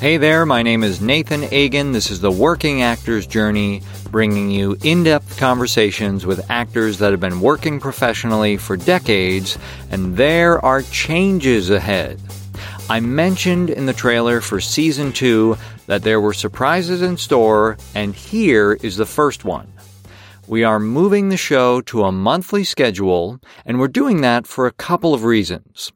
Hey there, my name is Nathan Agan. This is the Working Actor's Journey, bringing you in depth conversations with actors that have been working professionally for decades, and there are changes ahead. I mentioned in the trailer for season two that there were surprises in store, and here is the first one. We are moving the show to a monthly schedule, and we're doing that for a couple of reasons.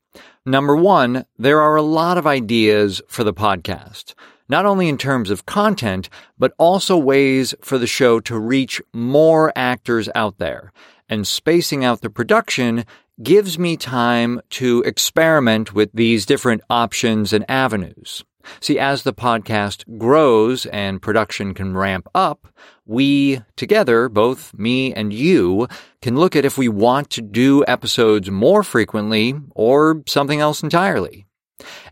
Number one, there are a lot of ideas for the podcast, not only in terms of content, but also ways for the show to reach more actors out there. And spacing out the production gives me time to experiment with these different options and avenues. See, as the podcast grows and production can ramp up, we together, both me and you, can look at if we want to do episodes more frequently or something else entirely.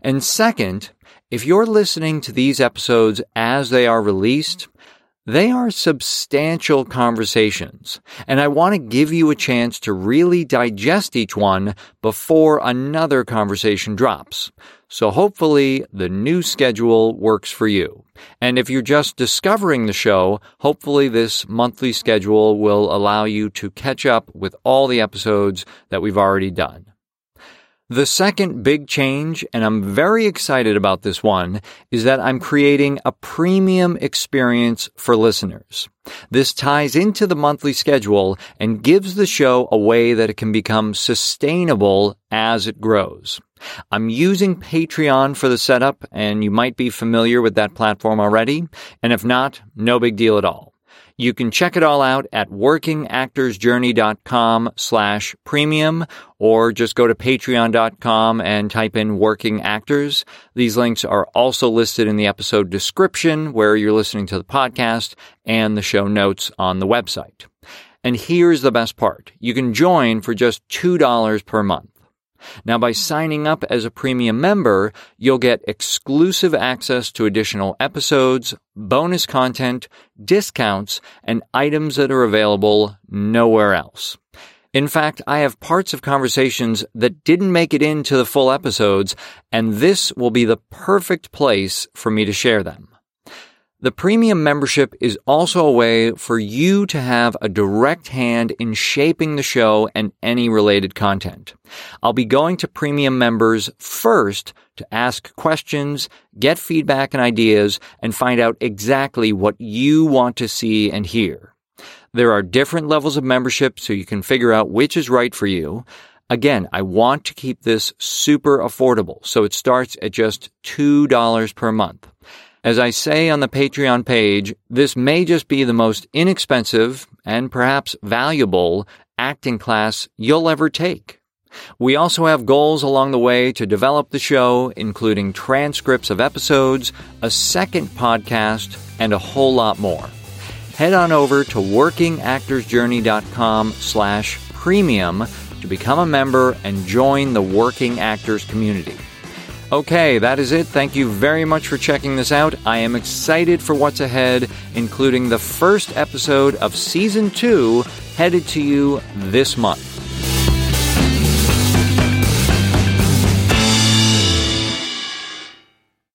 And second, if you're listening to these episodes as they are released, they are substantial conversations, and I want to give you a chance to really digest each one before another conversation drops. So hopefully the new schedule works for you. And if you're just discovering the show, hopefully this monthly schedule will allow you to catch up with all the episodes that we've already done. The second big change, and I'm very excited about this one, is that I'm creating a premium experience for listeners. This ties into the monthly schedule and gives the show a way that it can become sustainable as it grows. I'm using Patreon for the setup, and you might be familiar with that platform already. And if not, no big deal at all. You can check it all out at workingactorsjourney.com slash premium or just go to patreon.com and type in working actors. These links are also listed in the episode description where you're listening to the podcast and the show notes on the website. And here's the best part. You can join for just $2 per month. Now, by signing up as a premium member, you'll get exclusive access to additional episodes, bonus content, discounts, and items that are available nowhere else. In fact, I have parts of conversations that didn't make it into the full episodes, and this will be the perfect place for me to share them. The premium membership is also a way for you to have a direct hand in shaping the show and any related content. I'll be going to premium members first to ask questions, get feedback and ideas, and find out exactly what you want to see and hear. There are different levels of membership so you can figure out which is right for you. Again, I want to keep this super affordable, so it starts at just $2 per month. As I say on the Patreon page, this may just be the most inexpensive and perhaps valuable acting class you'll ever take. We also have goals along the way to develop the show, including transcripts of episodes, a second podcast, and a whole lot more. Head on over to workingactorsjourney.com slash premium to become a member and join the working actors community. Okay, that is it. Thank you very much for checking this out. I am excited for what's ahead, including the first episode of season two headed to you this month.